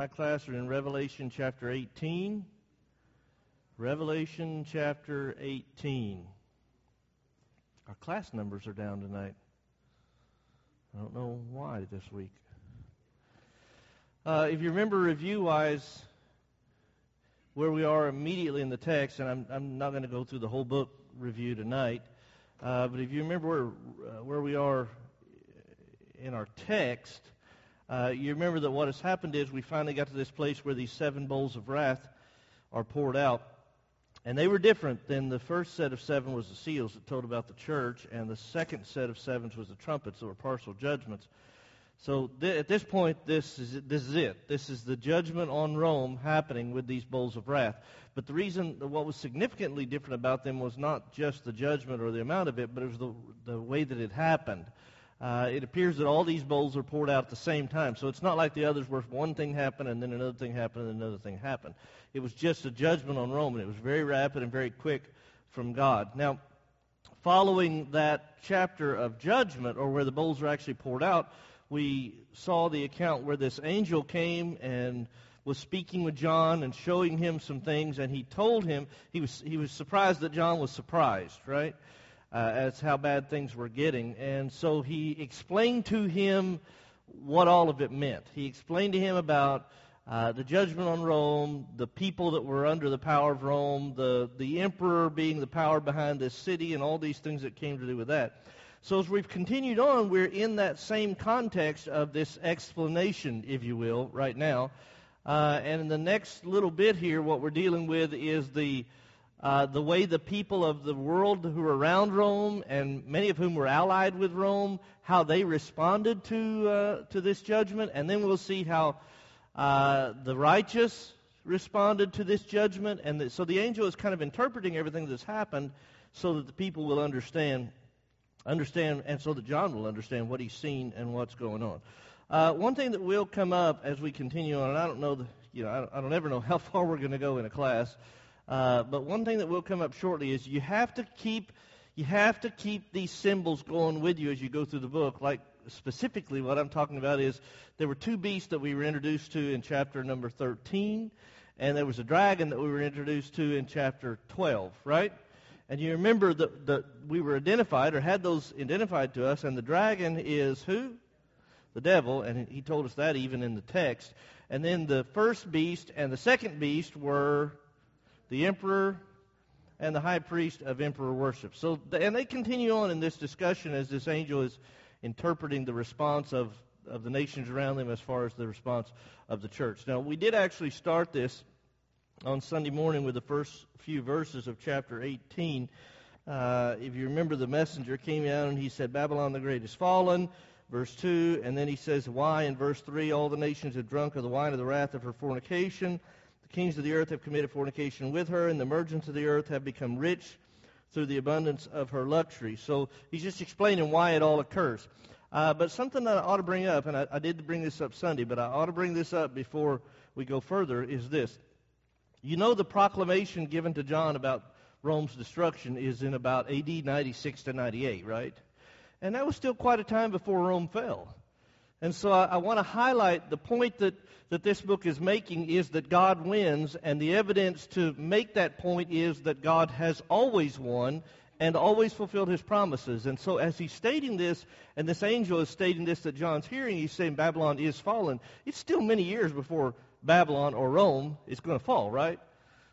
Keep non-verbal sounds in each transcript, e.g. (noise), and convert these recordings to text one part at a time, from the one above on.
My class are in Revelation chapter 18. Revelation chapter 18. Our class numbers are down tonight. I don't know why this week. Uh, if you remember review wise, where we are immediately in the text, and I'm, I'm not going to go through the whole book review tonight, uh, but if you remember where, uh, where we are in our text, uh, you remember that what has happened is we finally got to this place where these seven bowls of wrath are poured out. And they were different than the first set of seven was the seals that told about the church, and the second set of sevens was the trumpets that were partial judgments. So th- at this point, this is, this is it. This is the judgment on Rome happening with these bowls of wrath. But the reason, what was significantly different about them was not just the judgment or the amount of it, but it was the, the way that it happened uh, it appears that all these bowls are poured out at the same time. So it's not like the others where one thing happened and then another thing happened and another thing happened. It was just a judgment on Rome, and it was very rapid and very quick from God. Now, following that chapter of judgment, or where the bowls are actually poured out, we saw the account where this angel came and was speaking with John and showing him some things, and he told him he was he was surprised that John was surprised, right? Uh, as how bad things were getting. And so he explained to him what all of it meant. He explained to him about uh, the judgment on Rome, the people that were under the power of Rome, the, the emperor being the power behind this city, and all these things that came to do with that. So as we've continued on, we're in that same context of this explanation, if you will, right now. Uh, and in the next little bit here, what we're dealing with is the uh, the way the people of the world who were around Rome, and many of whom were allied with Rome, how they responded to uh, to this judgment, and then we'll see how uh, the righteous responded to this judgment, and the, so the angel is kind of interpreting everything that's happened, so that the people will understand, understand, and so that John will understand what he's seen and what's going on. Uh, one thing that will come up as we continue on, and I don't know, the, you know, I don't, I don't ever know how (laughs) far we're going to go in a class. Uh, but one thing that will come up shortly is you have to keep you have to keep these symbols going with you as you go through the book. Like specifically, what I'm talking about is there were two beasts that we were introduced to in chapter number 13, and there was a dragon that we were introduced to in chapter 12, right? And you remember that, that we were identified or had those identified to us, and the dragon is who? The devil, and he told us that even in the text. And then the first beast and the second beast were the emperor, and the high priest of emperor worship. So, and they continue on in this discussion as this angel is interpreting the response of, of the nations around them as far as the response of the church. Now, we did actually start this on Sunday morning with the first few verses of chapter 18. Uh, if you remember, the messenger came out and he said, Babylon the Great is fallen. Verse 2, and then he says, Why? In verse 3, all the nations have drunk of the wine of the wrath of her fornication. The kings of the earth have committed fornication with her, and the merchants of the earth have become rich through the abundance of her luxury. So he's just explaining why it all occurs. Uh, but something that I ought to bring up, and I, I did bring this up Sunday, but I ought to bring this up before we go further, is this. You know the proclamation given to John about Rome's destruction is in about AD 96 to 98, right? And that was still quite a time before Rome fell. And so I, I want to highlight the point that that this book is making is that God wins, and the evidence to make that point is that God has always won and always fulfilled his promises. And so, as he's stating this, and this angel is stating this that John's hearing, he's saying Babylon is fallen. It's still many years before Babylon or Rome is going to fall, right?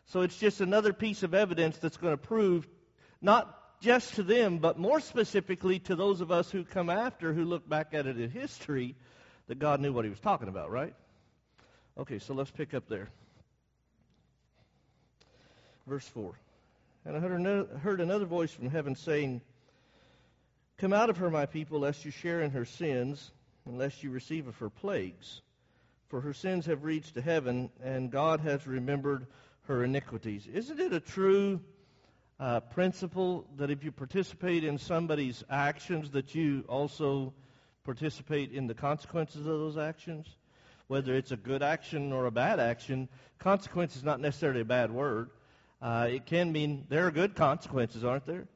So, it's just another piece of evidence that's going to prove not just to them, but more specifically to those of us who come after, who look back at it in history, that God knew what he was talking about, right? Okay, so let's pick up there. Verse 4. And I heard another, heard another voice from heaven saying, Come out of her, my people, lest you share in her sins, and lest you receive of her plagues. For her sins have reached to heaven, and God has remembered her iniquities. Isn't it a true uh, principle that if you participate in somebody's actions, that you also participate in the consequences of those actions? whether it's a good action or a bad action, consequence is not necessarily a bad word. Uh, it can mean there are good consequences, aren't there?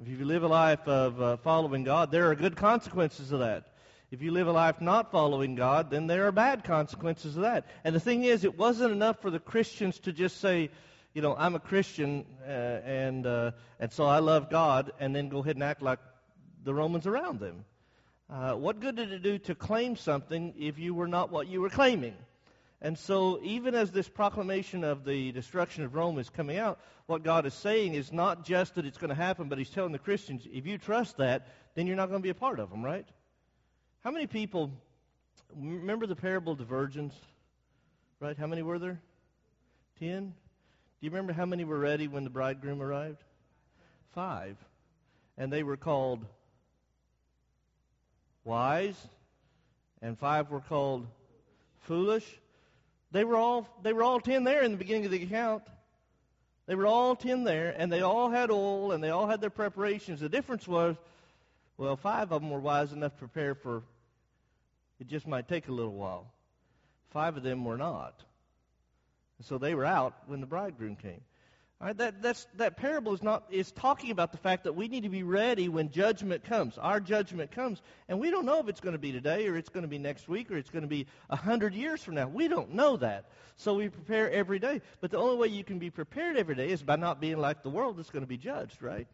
If you live a life of uh, following God, there are good consequences of that. If you live a life not following God, then there are bad consequences of that. And the thing is, it wasn't enough for the Christians to just say, you know, I'm a Christian uh, and uh, and so I love God, and then go ahead and act like the Romans around them. Uh, what good did it do to claim something if you were not what you were claiming? And so, even as this proclamation of the destruction of Rome is coming out, what God is saying is not just that it's going to happen, but He's telling the Christians, if you trust that, then you're not going to be a part of them, right? How many people remember the parable of the virgins? Right? How many were there? Ten? Do you remember how many were ready when the bridegroom arrived? Five. And they were called wise, and five were called foolish. They were all they were all ten there in the beginning of the account. They were all ten there, and they all had oil, and they all had their preparations. The difference was, well, five of them were wise enough to prepare for it just might take a little while. Five of them were not. And so they were out when the bridegroom came. All right, that, that's, that parable is, not, is talking about the fact that we need to be ready when judgment comes. Our judgment comes. And we don't know if it's going to be today or it's going to be next week or it's going to be a hundred years from now. We don't know that. So we prepare every day. But the only way you can be prepared every day is by not being like the world that's going to be judged, right?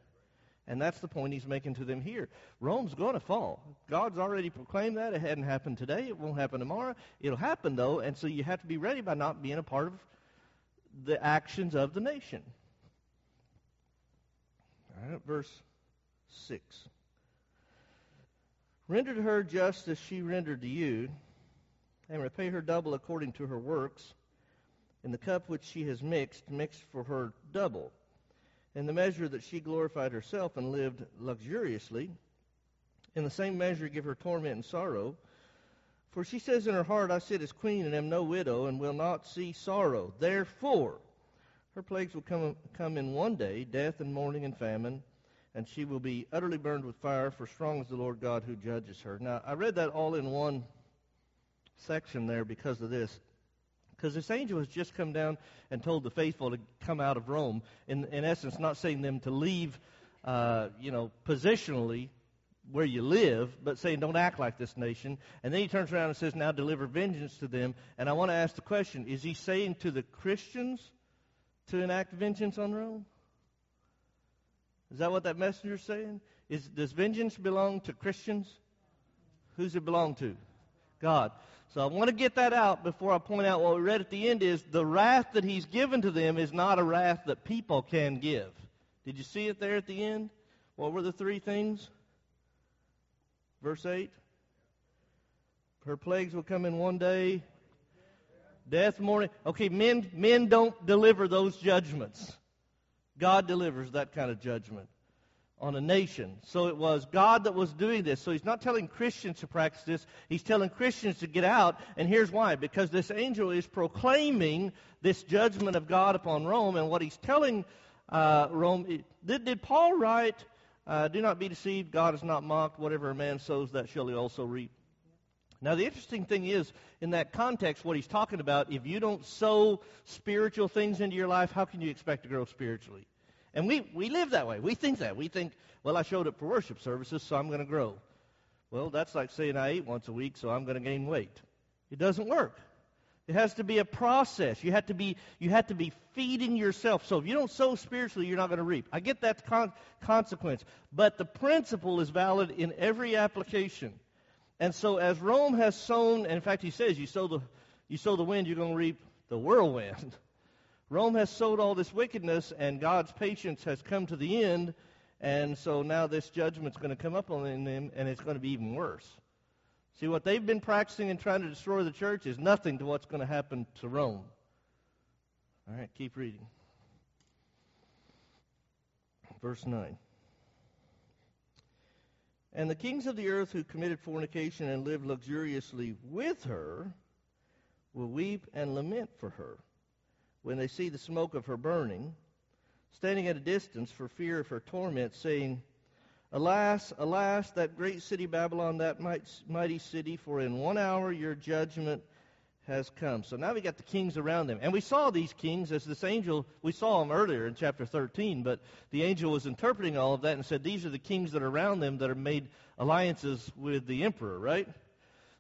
And that's the point he's making to them here. Rome's going to fall. God's already proclaimed that. It hadn't happened today. It won't happen tomorrow. It'll happen, though. And so you have to be ready by not being a part of the actions of the nation. Right, verse 6. Render to her just as she rendered to you, and repay her double according to her works. In the cup which she has mixed, mix for her double in the measure that she glorified herself and lived luxuriously, in the same measure give her torment and sorrow. For she says in her heart, I sit as queen and am no widow and will not see sorrow. Therefore, her plagues will come, come in one day, death and mourning and famine, and she will be utterly burned with fire, for strong is the Lord God who judges her. Now, I read that all in one section there because of this. Because this angel has just come down and told the faithful to come out of Rome. In, in essence, not saying them to leave, uh, you know, positionally where you live, but saying don't act like this nation. And then he turns around and says, now deliver vengeance to them. And I want to ask the question, is he saying to the Christians to enact vengeance on Rome? Is that what that messenger is saying? Is, does vengeance belong to Christians? Who's it belong to? God. So I want to get that out before I point out what we read at the end is the wrath that he's given to them is not a wrath that people can give. Did you see it there at the end? What were the three things? Verse 8. Her plagues will come in one day. Death, mourning. Okay, men, men don't deliver those judgments. God delivers that kind of judgment on a nation. So it was God that was doing this. So he's not telling Christians to practice this. He's telling Christians to get out. And here's why. Because this angel is proclaiming this judgment of God upon Rome. And what he's telling uh, Rome, did, did Paul write, uh, do not be deceived, God is not mocked. Whatever a man sows, that shall he also reap. Now, the interesting thing is, in that context, what he's talking about, if you don't sow spiritual things into your life, how can you expect to grow spiritually? And we, we live that way. We think that. We think, well, I showed up for worship services, so I'm going to grow. Well, that's like saying I eat once a week, so I'm going to gain weight. It doesn't work. It has to be a process. You have to be you have to be feeding yourself. So if you don't sow spiritually, you're not going to reap. I get that con- consequence, but the principle is valid in every application. And so as Rome has sown, and in fact, he says, you sow the you sow the wind, you're going to reap the whirlwind. (laughs) Rome has sowed all this wickedness, and God's patience has come to the end, and so now this judgment's going to come up on them, and it's going to be even worse. See, what they've been practicing and trying to destroy the church is nothing to what's going to happen to Rome. All right, keep reading. Verse 9. And the kings of the earth who committed fornication and lived luxuriously with her will weep and lament for her when they see the smoke of her burning, standing at a distance for fear of her torment, saying, Alas, alas, that great city Babylon, that mighty city, for in one hour your judgment has come. So now we got the kings around them. And we saw these kings as this angel, we saw them earlier in chapter 13, but the angel was interpreting all of that and said, These are the kings that are around them that have made alliances with the emperor, right?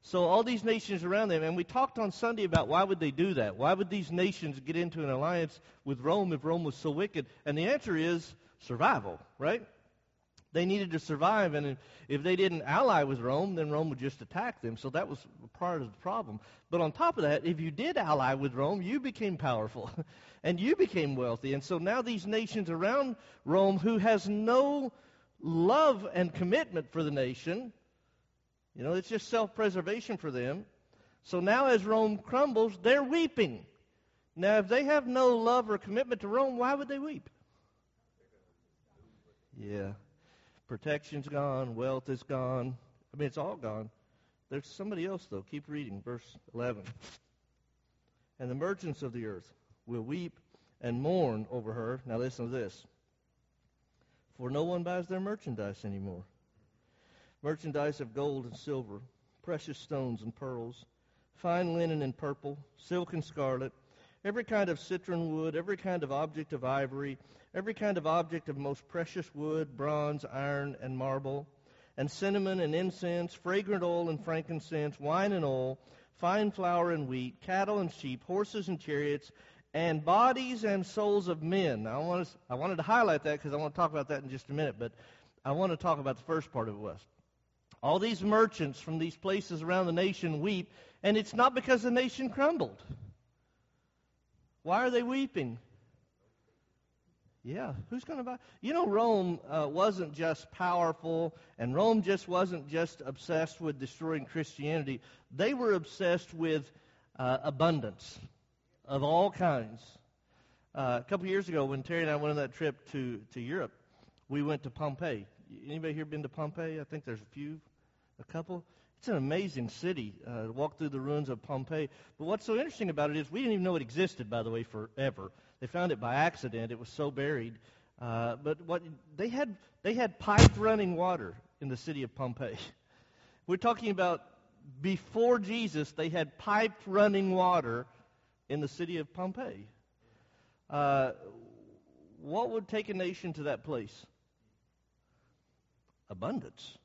So all these nations around them, and we talked on Sunday about why would they do that? Why would these nations get into an alliance with Rome if Rome was so wicked? And the answer is survival, right? They needed to survive, and if they didn't ally with Rome, then Rome would just attack them. So that was part of the problem. But on top of that, if you did ally with Rome, you became powerful, (laughs) and you became wealthy. And so now these nations around Rome who has no love and commitment for the nation, you know, it's just self-preservation for them. So now as Rome crumbles, they're weeping. Now, if they have no love or commitment to Rome, why would they weep? Yeah. Protection's gone, wealth is gone. I mean, it's all gone. There's somebody else, though. Keep reading, verse 11. And the merchants of the earth will weep and mourn over her. Now, listen to this. For no one buys their merchandise anymore. Merchandise of gold and silver, precious stones and pearls, fine linen and purple, silk and scarlet, every kind of citron wood, every kind of object of ivory, every kind of object of most precious wood, bronze, iron, and marble, and cinnamon and incense, fragrant oil and frankincense, wine and oil, fine flour and wheat, cattle and sheep, horses and chariots, and bodies and souls of men. Now, I, want to, I wanted to highlight that because I want to talk about that in just a minute, but I want to talk about the first part of it was. All these merchants from these places around the nation weep, and it's not because the nation crumbled. Why are they weeping? Yeah, who's going to buy? You know, Rome uh, wasn't just powerful, and Rome just wasn't just obsessed with destroying Christianity. They were obsessed with uh, abundance of all kinds. Uh, a couple years ago, when Terry and I went on that trip to, to Europe, we went to Pompeii. Anybody here been to Pompeii? I think there's a few, a couple. It's an amazing city uh, walk through the ruins of Pompeii. But what's so interesting about it is we didn't even know it existed, by the way, forever. They found it by accident. It was so buried. Uh, but what they had they had piped running water in the city of Pompeii. (laughs) We're talking about before Jesus, they had piped running water in the city of Pompeii. Uh, what would take a nation to that place? Abundance.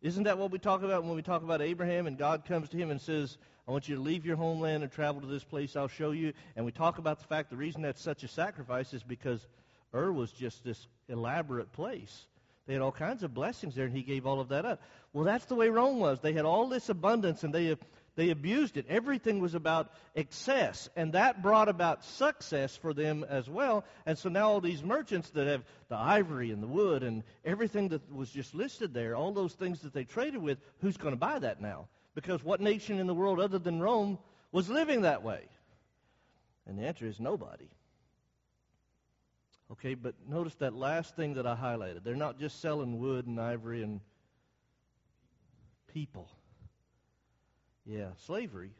Isn't that what we talk about when we talk about Abraham and God comes to him and says, I want you to leave your homeland and travel to this place I'll show you. And we talk about the fact the reason that's such a sacrifice is because Ur was just this elaborate place. They had all kinds of blessings there, and he gave all of that up. Well, that's the way Rome was. They had all this abundance, and they they abused it. Everything was about excess, and that brought about success for them as well. And so now all these merchants that have the ivory and the wood and everything that was just listed there, all those things that they traded with, who's going to buy that now? Because what nation in the world other than Rome was living that way? And the answer is nobody. Okay, but notice that last thing that I highlighted. They're not just selling wood and ivory and people. Yeah, slavery.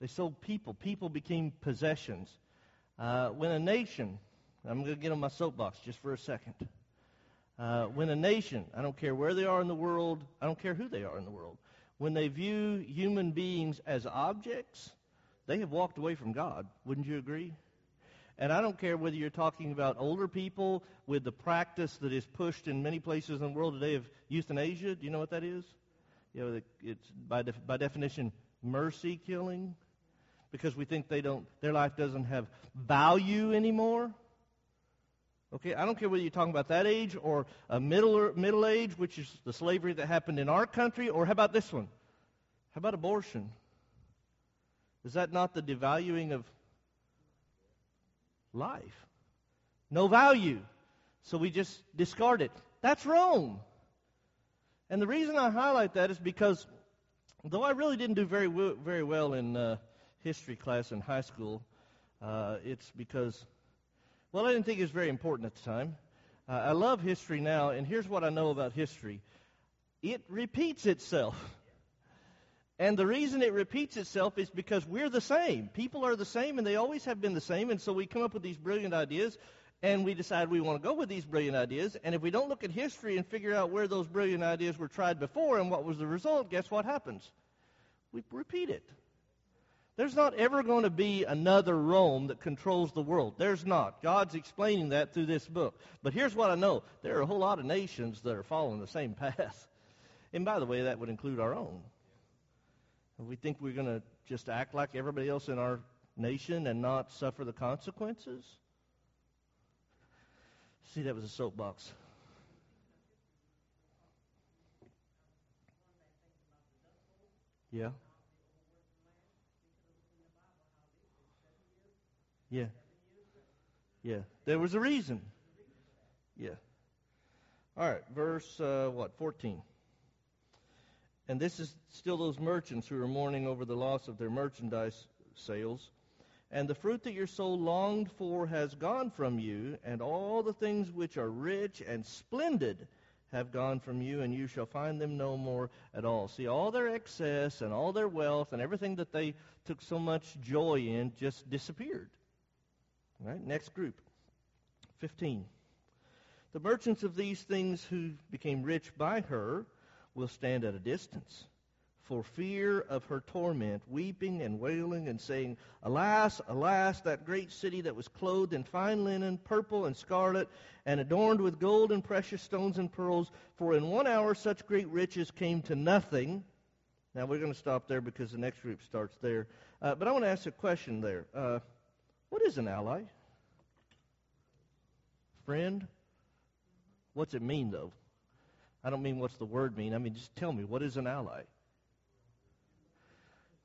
They sold people. People became possessions. Uh, when a nation, I'm going to get on my soapbox just for a second. Uh, when a nation, I don't care where they are in the world, I don't care who they are in the world, when they view human beings as objects, they have walked away from God. Wouldn't you agree? And I don't care whether you're talking about older people with the practice that is pushed in many places in the world today of euthanasia. Do you know what that is? you know, it's by, def- by definition mercy killing because we think they don't, their life doesn't have value anymore. Okay, I don't care whether you're talking about that age or a middle middle age, which is the slavery that happened in our country, or how about this one? How about abortion? Is that not the devaluing of life? No value. So we just discard it. That's Rome. And the reason I highlight that is because though I really didn't do very very well in uh, history class in high school, uh, it's because, well, I didn't think it was very important at the time. Uh, I love history now, and here's what I know about history it repeats itself. And the reason it repeats itself is because we're the same. People are the same, and they always have been the same. And so we come up with these brilliant ideas and we decide we want to go with these brilliant ideas. And if we don't look at history and figure out where those brilliant ideas were tried before and what was the result, guess what happens? We repeat it. There's not ever going to be another Rome that controls the world. There's not. God's explaining that through this book. But here's what I know there are a whole lot of nations that are following the same (laughs) path. And by the way, that would include our own. We think we're going to just act like everybody else in our nation and not suffer the consequences. See, that was a soapbox. Yeah. Yeah. Yeah. There was a reason. Yeah. All right, verse uh, what? 14. And this is still those merchants who are mourning over the loss of their merchandise sales. And the fruit that your soul longed for has gone from you, and all the things which are rich and splendid have gone from you, and you shall find them no more at all. See, all their excess and all their wealth and everything that they took so much joy in just disappeared. All right, next group. 15. The merchants of these things who became rich by her will stand at a distance for fear of her torment, weeping and wailing and saying, Alas, alas, that great city that was clothed in fine linen, purple and scarlet, and adorned with gold and precious stones and pearls, for in one hour such great riches came to nothing. Now we're going to stop there because the next group starts there. Uh, but I want to ask a question there. Uh, what is an ally? Friend? What's it mean, though? I don't mean what's the word mean. I mean, just tell me, what is an ally?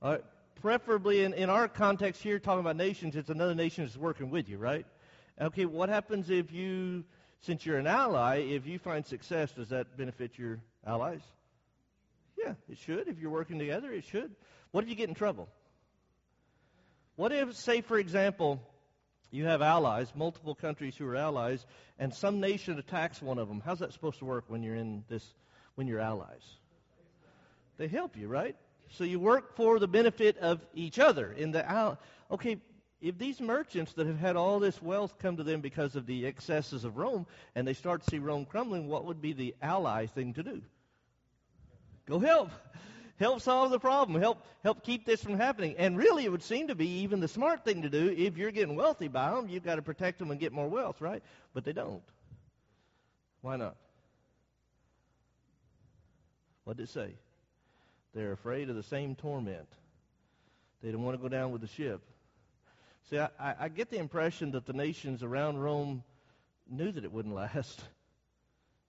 Uh, preferably in, in our context here, talking about nations, it's another nation that's working with you, right? Okay, what happens if you, since you're an ally, if you find success, does that benefit your allies? Yeah, it should. If you're working together, it should. What if you get in trouble? What if, say, for example, you have allies, multiple countries who are allies, and some nation attacks one of them? How's that supposed to work when you're in this, when you're allies? They help you, right? So you work for the benefit of each other. In the okay, if these merchants that have had all this wealth come to them because of the excesses of Rome, and they start to see Rome crumbling, what would be the ally thing to do? Go help. Help solve the problem. Help help keep this from happening. And really, it would seem to be even the smart thing to do. If you're getting wealthy by them, you've got to protect them and get more wealth, right? But they don't. Why not? What did it say? They're afraid of the same torment. They don't want to go down with the ship. See, I, I get the impression that the nations around Rome knew that it wouldn't (laughs) last.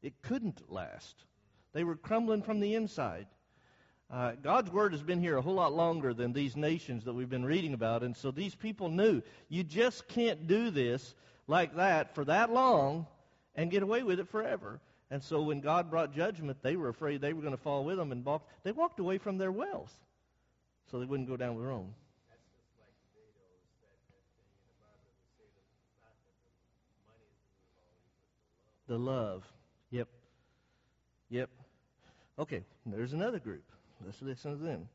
It couldn't last. They were crumbling from the inside. Uh, God's word has been here a whole lot longer than these nations that we've been reading about, and so these people knew you just can't do this like that for that long and get away with it forever. And so when God brought judgment, they were afraid they were going to fall with them and walk. They walked away from their wealth so they wouldn't go down with Rome. The love. Yep. Yep. Okay, there's another group. Let's listen to them.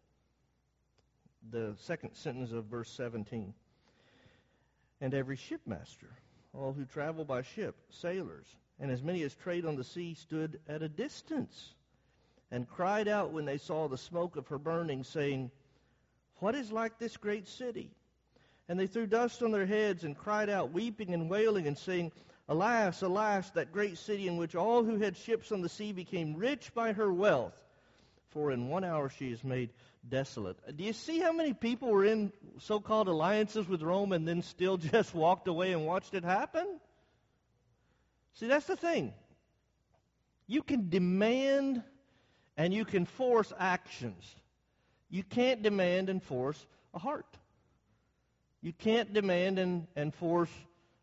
The second sentence of verse 17. And every shipmaster, all who travel by ship, sailors, and as many as trade on the sea stood at a distance and cried out when they saw the smoke of her burning, saying, What is like this great city? And they threw dust on their heads and cried out, weeping and wailing, and saying, Alas, alas, that great city in which all who had ships on the sea became rich by her wealth. For in one hour she is made desolate. Do you see how many people were in so called alliances with Rome and then still (laughs) just walked away and watched it happen? See, that's the thing. You can demand and you can force actions. You can't demand and force a heart. You can't demand and, and force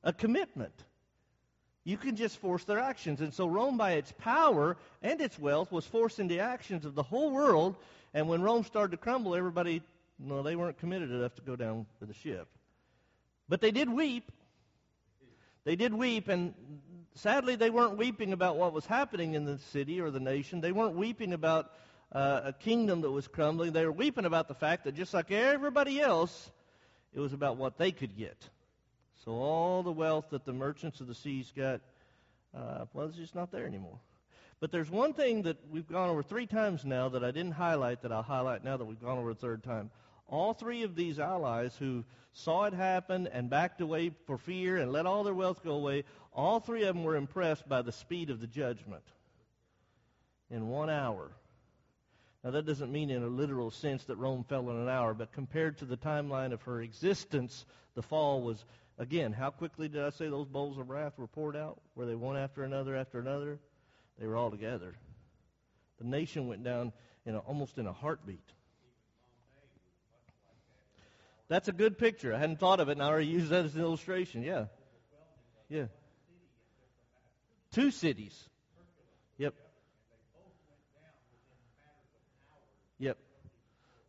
a commitment. You can just force their actions. And so Rome, by its power and its wealth, was forcing the actions of the whole world. And when Rome started to crumble, everybody, no, they weren't committed enough to go down with the ship. But they did weep. They did weep, and sadly, they weren't weeping about what was happening in the city or the nation. They weren't weeping about uh, a kingdom that was crumbling. They were weeping about the fact that just like everybody else, it was about what they could get. So all the wealth that the merchants of the seas got, uh, well, it's just not there anymore. But there's one thing that we've gone over three times now that I didn't highlight that I'll highlight now that we've gone over a third time. All three of these allies who saw it happen and backed away for fear and let all their wealth go away, all three of them were impressed by the speed of the judgment. In one hour, Now, that doesn't mean in a literal sense that Rome fell in an hour, but compared to the timeline of her existence, the fall was, again, how quickly did I say those bowls of wrath were poured out? Were they one after another after another? They were all together. The nation went down in a, almost in a heartbeat. That's a good picture. I hadn't thought of it, and I already used that as an illustration. Yeah. Yeah. Two cities. Yep. Yep.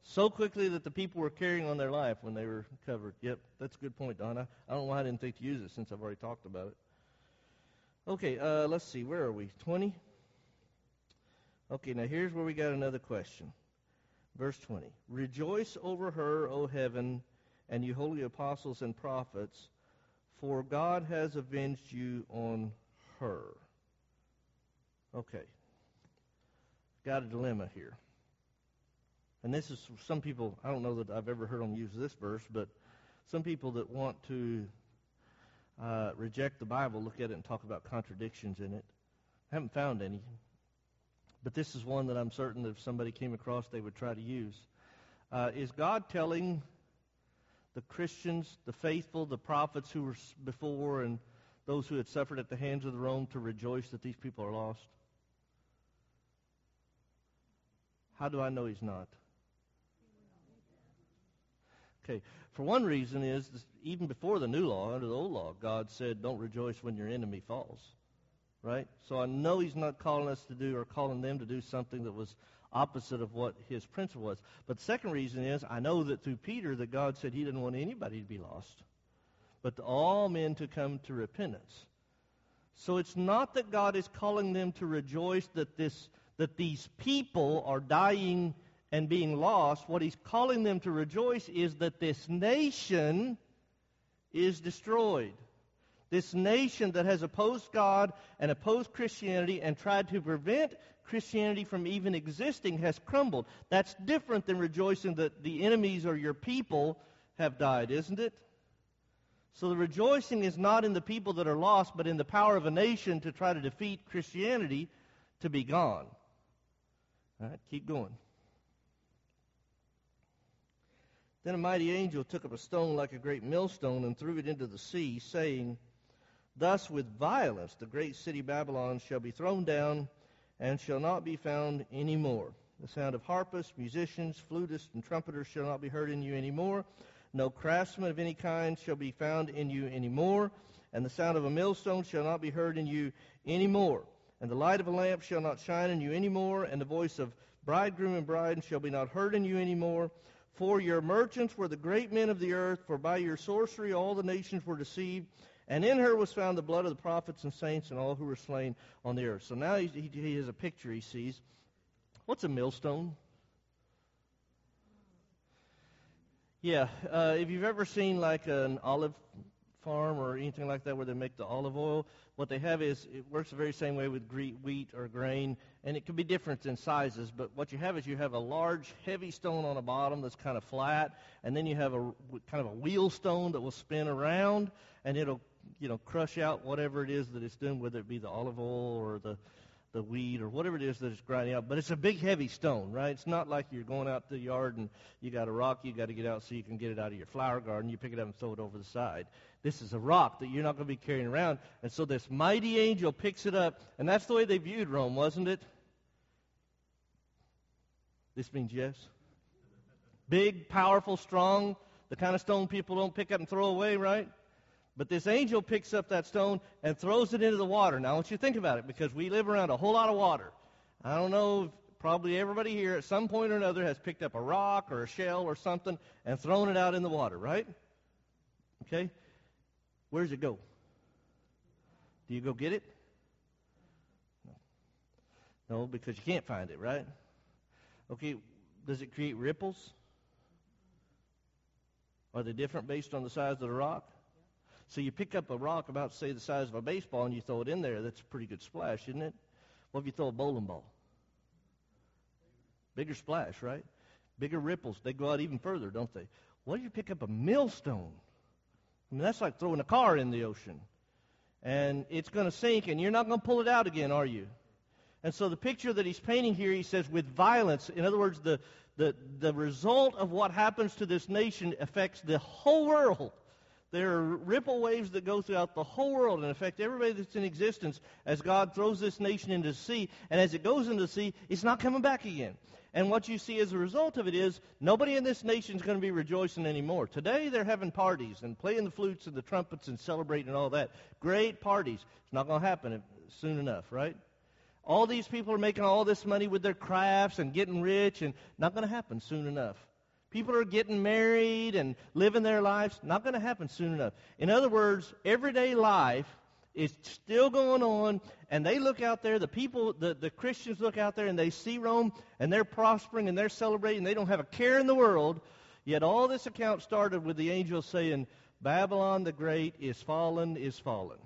So quickly that the people were carrying on their life when they were covered. Yep, that's a good point, Donna. I don't know why I didn't think to use it since I've already talked about it. Okay, uh, let's see. Where are we? 20? Okay, now here's where we got another question. Verse 20. Rejoice over her, O heaven, and you holy apostles and prophets, for God has avenged you on her. Okay. Got a dilemma here. And this is some people, I don't know that I've ever heard them use this verse, but some people that want to uh, reject the Bible look at it and talk about contradictions in it. I haven't found any. But this is one that I'm certain that if somebody came across, they would try to use. Uh, is God telling the Christians, the faithful, the prophets who were before, and those who had suffered at the hands of the Rome to rejoice that these people are lost? How do I know he's not? Okay, for one reason is even before the new law, under the old law, God said, "Don't rejoice when your enemy falls." Right? So I know He's not calling us to do or calling them to do something that was opposite of what His principle was. But the second reason is I know that through Peter that God said He didn't want anybody to be lost, but all men to come to repentance. So it's not that God is calling them to rejoice that this that these people are dying and being lost, what he's calling them to rejoice is that this nation is destroyed. This nation that has opposed God and opposed Christianity and tried to prevent Christianity from even existing has crumbled. That's different than rejoicing that the enemies or your people have died, isn't it? So the rejoicing is not in the people that are lost, but in the power of a nation to try to defeat Christianity to be gone. All right, keep going. Then a mighty angel took up a stone like a great millstone and threw it into the sea, saying, Thus with violence the great city Babylon shall be thrown down and shall not be found any more. The sound of harpists, musicians, flutists, and trumpeters shall not be heard in you any more. No craftsman of any kind shall be found in you any more. And the sound of a millstone shall not be heard in you any more. And the light of a lamp shall not shine in you any more. And the voice of bridegroom and bride shall be not heard in you any more. For your merchants were the great men of the earth, for by your sorcery all the nations were deceived. And in her was found the blood of the prophets and saints and all who were slain on the earth. So now he, he, he has a picture he sees. What's a millstone? Yeah, uh, if you've ever seen like an olive farm or anything like that where they make the olive oil, what they have is it works the very same way with wheat or grain, and it can be different in sizes. But what you have is you have a large, heavy stone on the bottom that's kind of flat, and then you have a kind of a wheel stone that will spin around, and it'll you know crush out whatever it is that it's doing, whether it be the olive oil or the the weed or whatever it is that it's grinding out. But it's a big, heavy stone, right? It's not like you're going out to the yard and you got a rock you got to get out so you can get it out of your flower garden. You pick it up and throw it over the side. This is a rock that you're not going to be carrying around. And so this mighty angel picks it up, and that's the way they viewed Rome, wasn't it? This means yes. Big, powerful, strong, the kind of stone people don't pick up and throw away, right? But this angel picks up that stone and throws it into the water. Now, I want you to think about it because we live around a whole lot of water. I don't know, probably everybody here at some point or another has picked up a rock or a shell or something and thrown it out in the water, right? Okay? Where does it go? Do you go get it? No. No, because you can't find it, right? Okay, does it create ripples? Are they different based on the size of the rock? So you pick up a rock about, say, the size of a baseball and you throw it in there. That's a pretty good splash, isn't it? What if you throw a bowling ball? Bigger splash, right? Bigger ripples. They go out even further, don't they? What if you pick up a millstone? I mean, that's like throwing a car in the ocean. And it's going to sink, and you're not going to pull it out again, are you? And so the picture that he's painting here, he says, with violence. In other words, the, the, the result of what happens to this nation affects the whole world. There are ripple waves that go throughout the whole world and affect everybody that's in existence as God throws this nation into the sea. And as it goes into the sea, it's not coming back again. And what you see as a result of it is nobody in this nation is going to be rejoicing anymore. Today they're having parties and playing the flutes and the trumpets and celebrating and all that. Great parties. It's not going to happen soon enough, right? All these people are making all this money with their crafts and getting rich, and not going to happen soon enough. People are getting married and living their lives. Not going to happen soon enough. In other words, everyday life is still going on, and they look out there, the people, the, the Christians look out there, and they see Rome, and they're prospering, and they're celebrating. They don't have a care in the world. Yet all this account started with the angel saying, Babylon the Great is fallen, is fallen.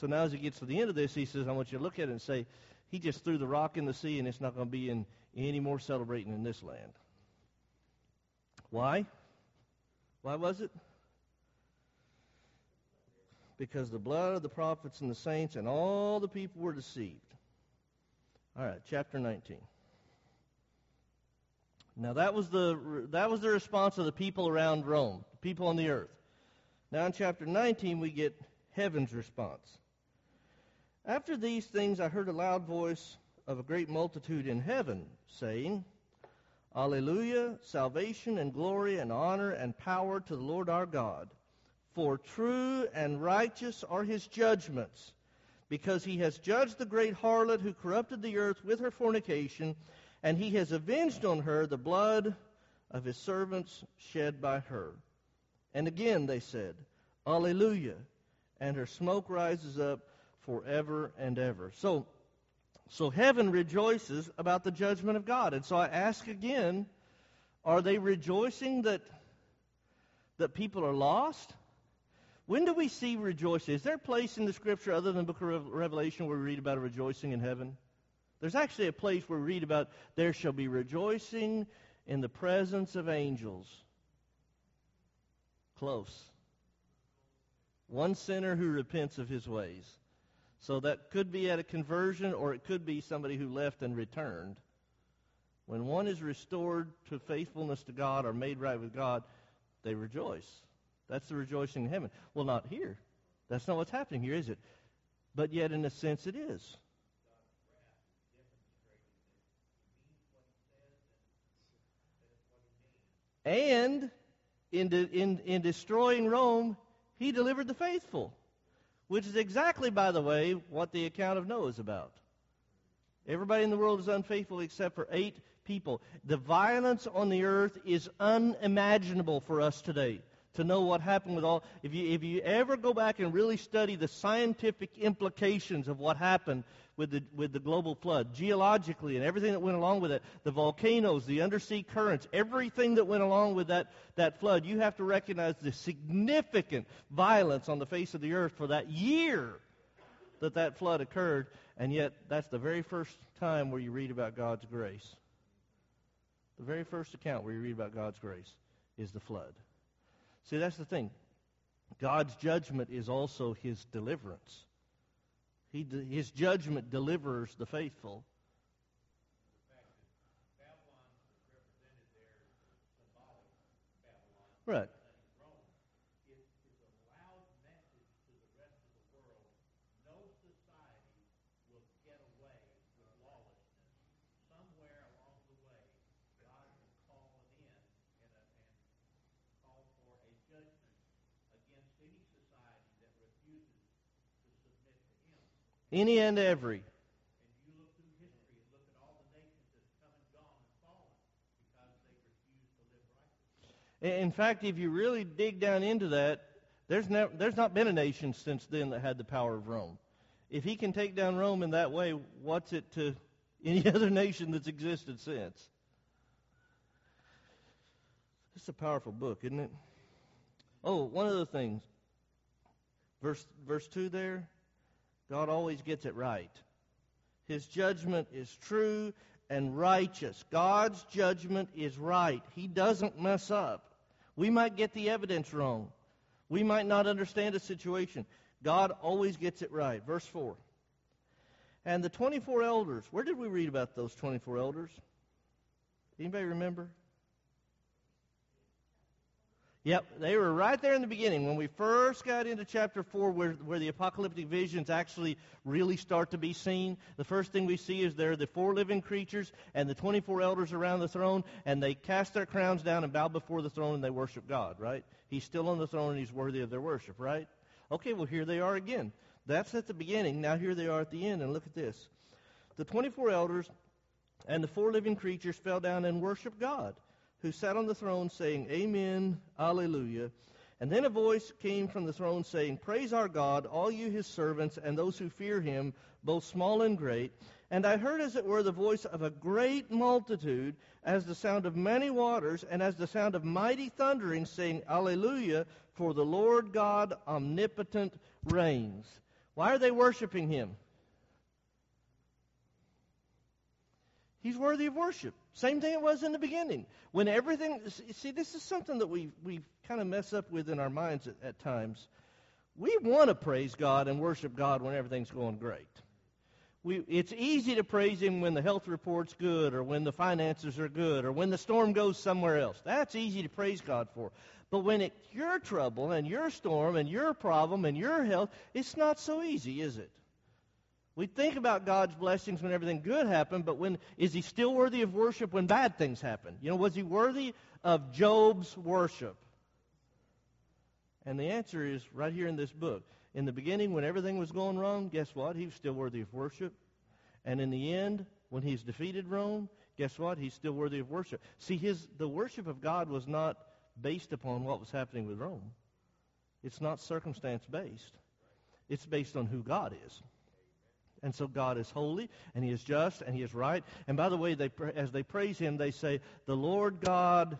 So now as he gets to the end of this, he says, I want you to look at it and say, he just threw the rock in the sea and it's not going to be in any more celebrating in this land. Why? Why was it? Because the blood of the prophets and the saints and all the people were deceived. All right, chapter 19. Now that was the that was the response of the people around Rome, the people on the earth. Now in chapter 19 we get heaven's response. After these things, I heard a loud voice of a great multitude in heaven saying, Alleluia, salvation and glory and honor and power to the Lord our God. For true and righteous are his judgments, because he has judged the great harlot who corrupted the earth with her fornication, and he has avenged on her the blood of his servants shed by her. And again they said, Alleluia, and her smoke rises up forever and ever. So, so heaven rejoices about the judgment of God. And so I ask again, are they rejoicing that that people are lost? When do we see rejoicing? Is there a place in the scripture other than the book of Revelation where we read about a rejoicing in heaven? There's actually a place where we read about there shall be rejoicing in the presence of angels. Close. One sinner who repents of his ways. So that could be at a conversion or it could be somebody who left and returned. When one is restored to faithfulness to God or made right with God, they rejoice. That's the rejoicing in heaven. Well, not here. That's not what's happening here, is it? But yet, in a sense, it is. And in, de- in, in destroying Rome, he delivered the faithful which is exactly, by the way, what the account of Noah is about. Everybody in the world is unfaithful except for eight people. The violence on the earth is unimaginable for us today to know what happened with all. If you, if you ever go back and really study the scientific implications of what happened with the, with the global flood, geologically and everything that went along with it, the volcanoes, the undersea currents, everything that went along with that, that flood, you have to recognize the significant violence on the face of the earth for that year that that flood occurred. And yet, that's the very first time where you read about God's grace. The very first account where you read about God's grace is the flood. See, that's the thing. God's judgment is also his deliverance. He, his judgment delivers the faithful. Right. Any and every. In fact, if you really dig down into that, there's, never, there's not been a nation since then that had the power of Rome. If he can take down Rome in that way, what's it to (laughs) any other nation that's existed since? It's a powerful book, isn't it? Oh, one of the things. Verse verse two there. God always gets it right. His judgment is true and righteous. God's judgment is right. He doesn't mess up. We might get the evidence wrong. We might not understand a situation. God always gets it right. Verse 4. And the 24 elders, where did we read about those 24 elders? Anybody remember? Yep, they were right there in the beginning when we first got into chapter 4 where, where the apocalyptic visions actually really start to be seen. The first thing we see is there are the four living creatures and the 24 elders around the throne, and they cast their crowns down and bow before the throne and they worship God, right? He's still on the throne and he's worthy of their worship, right? Okay, well, here they are again. That's at the beginning. Now here they are at the end, and look at this. The 24 elders and the four living creatures fell down and worshiped God who sat on the throne, saying, Amen, Alleluia. And then a voice came from the throne saying, Praise our God, all you his servants, and those who fear him, both small and great. And I heard, as it were, the voice of a great multitude, as the sound of many waters, and as the sound of mighty thundering, saying, Alleluia, for the Lord God omnipotent reigns. Why are they worshiping him? He's worthy of worship. Same thing it was in the beginning. When everything, see, this is something that we we kind of mess up with in our minds at, at times. We want to praise God and worship God when everything's going great. We, it's easy to praise Him when the health report's good, or when the finances are good, or when the storm goes somewhere else. That's easy to praise God for. But when it's your trouble and your storm and your problem and your health, it's not so easy, is it? We think about God's blessings when everything good happened, but when is he still worthy of worship when bad things happen? You know, was he worthy of Job's worship? And the answer is right here in this book. In the beginning, when everything was going wrong, guess what? He was still worthy of worship. And in the end, when he's defeated Rome, guess what? He's still worthy of worship. See, his the worship of God was not based upon what was happening with Rome. It's not circumstance based. It's based on who God is. And so God is holy, and He is just, and He is right. And by the way, they, as they praise Him, they say, The Lord God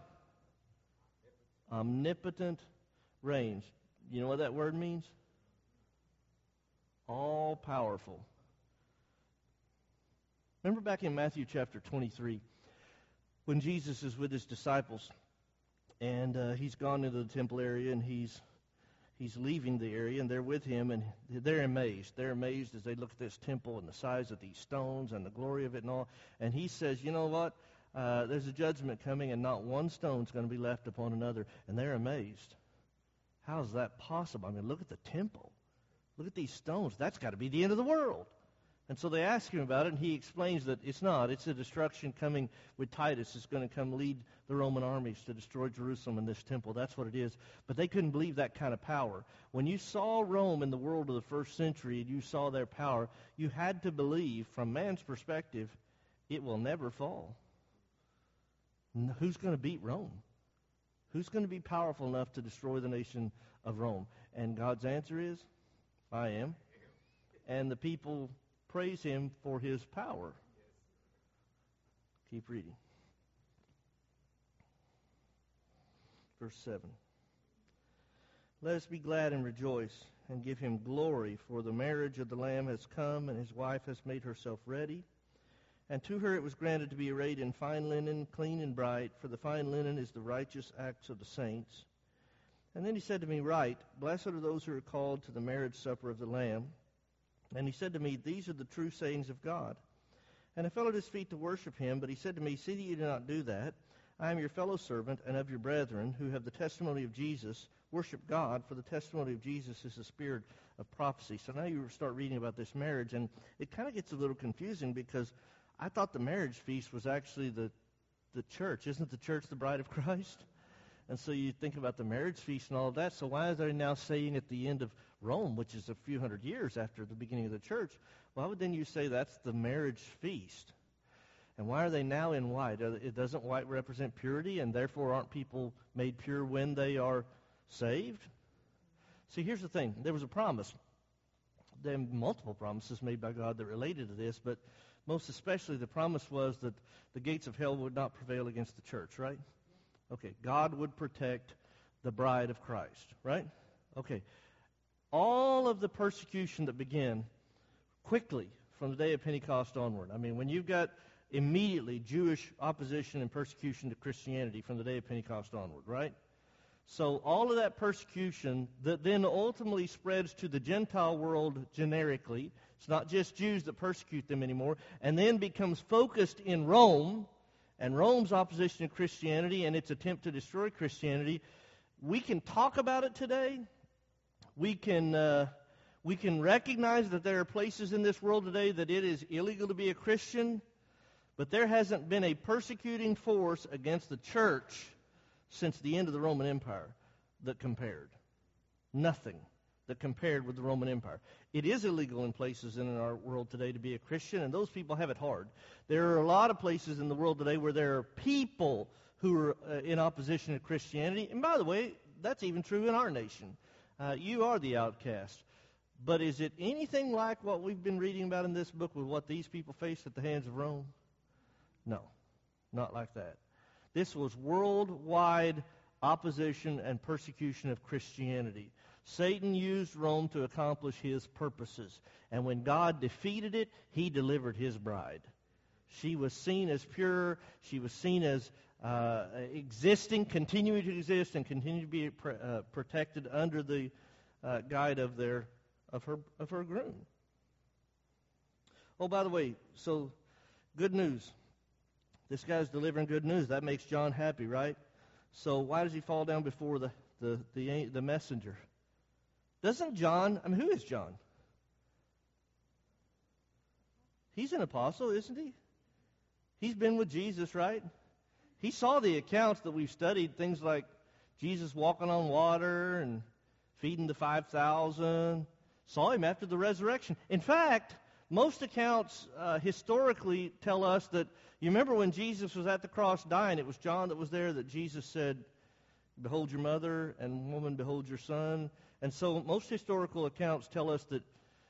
omnipotent reigns. You know what that word means? All powerful. Remember back in Matthew chapter 23 when Jesus is with his disciples and uh, he's gone into the temple area and he's he's leaving the area, and they're with him, and they're amazed. They're amazed as they look at this temple and the size of these stones and the glory of it and all. And he says, You know what? Uh, there's a judgment coming, and not one stone's going to be left upon another. And they're amazed. How is that possible? I mean, look at the temple. Look at these stones. That's got to be the end of the world. And so they ask him about it, and he explains that it's not. It's a destruction coming with Titus. It's going to come lead the Roman armies to destroy Jerusalem and this temple. That's what it is. But they couldn't believe that kind of power. When you saw Rome in the world of the first century and you saw their power, you had to believe, from man's perspective, it will never fall. Who's going to beat Rome? Who's going to be powerful enough to destroy the nation of Rome? And God's answer is, I am. And the people praise him for his power. Keep reading. Verse 7. Let us be glad and rejoice and give him glory, for the marriage of the Lamb has come, and his wife has made herself ready. And to her it was granted to be arrayed in fine linen, clean and bright, for the fine linen is the righteous acts of the saints. And then he said to me, Write, Blessed are those who are called to the marriage supper of the Lamb. And he said to me, These are the true sayings of God. And I fell at his feet to worship him, but he said to me, See that you do not do that. I am your fellow servant and of your brethren who have the testimony of Jesus. Worship God, for the testimony of Jesus is the spirit of prophecy. So now you start reading about this marriage, and it kind of gets a little confusing because I thought the marriage feast was actually the, the church. Isn't the church the bride of Christ? And so you think about the marriage feast and all that. So why are they now saying at the end of Rome, which is a few hundred years after the beginning of the church, why would then you say that's the marriage feast? And why are they now in white? It doesn't white represent purity, and therefore aren't people made pure when they are saved? See, here's the thing. There was a promise. There were multiple promises made by God that related to this, but most especially the promise was that the gates of hell would not prevail against the church, right? Okay, God would protect the bride of Christ, right? Okay, all of the persecution that began quickly from the day of Pentecost onward. I mean, when you've got immediately Jewish opposition and persecution to Christianity from the day of Pentecost onward, right? So all of that persecution that then ultimately spreads to the Gentile world generically, It's not just Jews that persecute them anymore. And then becomes focused in Rome and Rome's opposition to Christianity and its attempt to destroy Christianity. We can talk about it today. We can, uh, we can recognize that there are places in this world today that it is illegal to be a Christian, but there hasn't been a persecuting force against the church since the end of the Roman Empire that compared. Nothing that compared with the Roman Empire. It is illegal in places in our world today to be a Christian, and those people have it hard. There are a lot of places in the world today where there are people who are uh, in opposition to Christianity. And by the way, that's even true in our nation. Uh, you are the outcast. But is it anything like what we've been reading about in this book with what these people faced at the hands of Rome? No, not like that. This was worldwide opposition and persecution of Christianity. Satan used Rome to accomplish his purposes. And when God defeated it, he delivered his bride. She was seen as pure. She was seen as uh, existing, continuing to exist, and continue to be pr- uh, protected under the uh, guide of their of her of her groom. Oh, by the way, so good news. This guy's delivering good news. That makes John happy, right? So why does he fall down before the the the, the messenger? Doesn't John, I mean, who is John? He's an apostle, isn't he? He's been with Jesus, right? He saw the accounts that we've studied, things like Jesus walking on water and feeding the 5,000. Saw him after the resurrection. In fact, most accounts uh, historically tell us that, you remember when Jesus was at the cross dying, it was John that was there that Jesus said, Behold your mother, and woman, behold your son. And so most historical accounts tell us that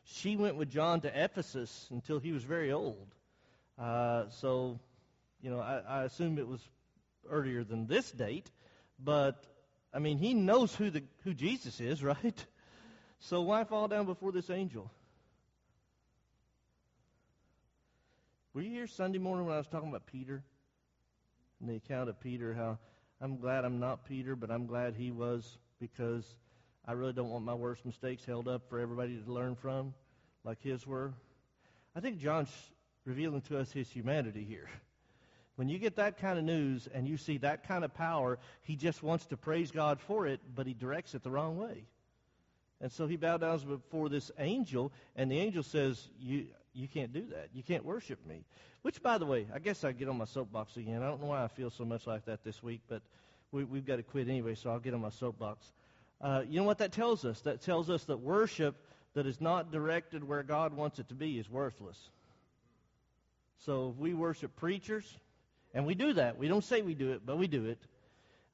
she went with John to Ephesus until he was very old. Uh, so, you know, I, I assume it was earlier than this date, but I mean, he knows who the who Jesus is, (laughs) right? So why fall down before this angel? Were you here Sunday morning when I was talking about Peter? And the account of Peter, how I'm glad I'm not Peter, but I'm glad he was because I really don't want my worst mistakes held up for everybody to learn from, like his were. I think John's revealing to us his humanity here. (laughs) When you get that kind of news and you see that kind of power, he just wants to praise God for it, but he directs it the wrong way. And so he bowed down before this angel, and the angel says, "You you can't do that. You can't worship me." Which, by the way, I guess I get on my soapbox again. I don't know why I feel so much like that this week, but we, we've got to quit anyway, so I'll get on my soapbox. Uh, you know what that tells us? That tells us that worship that is not directed where God wants it to be is worthless. So if we worship preachers, and we do that. We don't say we do it, but we do it.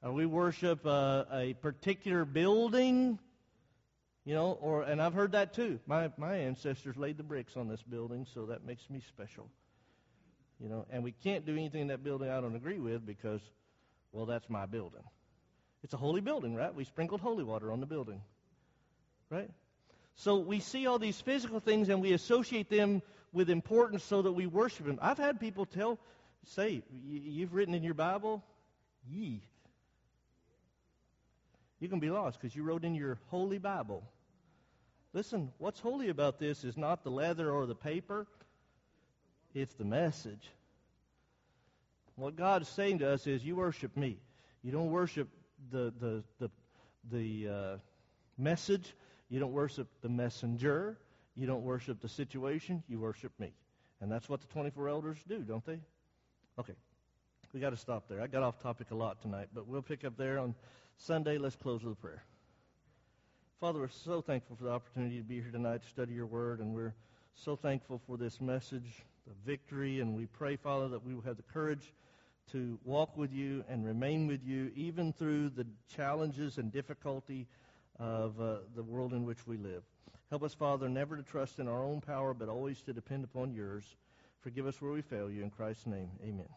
Uh, we worship uh, a particular building, you know, or and I've heard that too. My my ancestors laid the bricks on this building, so that makes me special. You know, and we can't do anything in that building I don't agree with because, well, that's my building. It's a holy building, right? We sprinkled holy water on the building. Right? So we see all these physical things and we associate them with importance so that we worship them. I've had people tell, say, you've written in your Bible, ye. You're going to be lost because you wrote in your holy Bible. Listen, what's holy about this is not the leather or the paper, it's the message. What God is saying to us is, you worship me. You don't worship the, the, the, the uh, message. You don't worship the messenger. You don't worship the situation. You worship me. And that's what the 24 elders do, don't they? Okay. We got to stop there. I got off topic a lot tonight, but we'll pick up there on Sunday. Let's close with a prayer. Father, we're so thankful for the opportunity to be here tonight to study your word, and we're so thankful for this message of victory. And we pray, Father, that we will have the courage to walk with you and remain with you even through the challenges and difficulty of uh, the world in which we live. Help us, Father, never to trust in our own power, but always to depend upon yours. Forgive us where we fail you. In Christ's name, amen.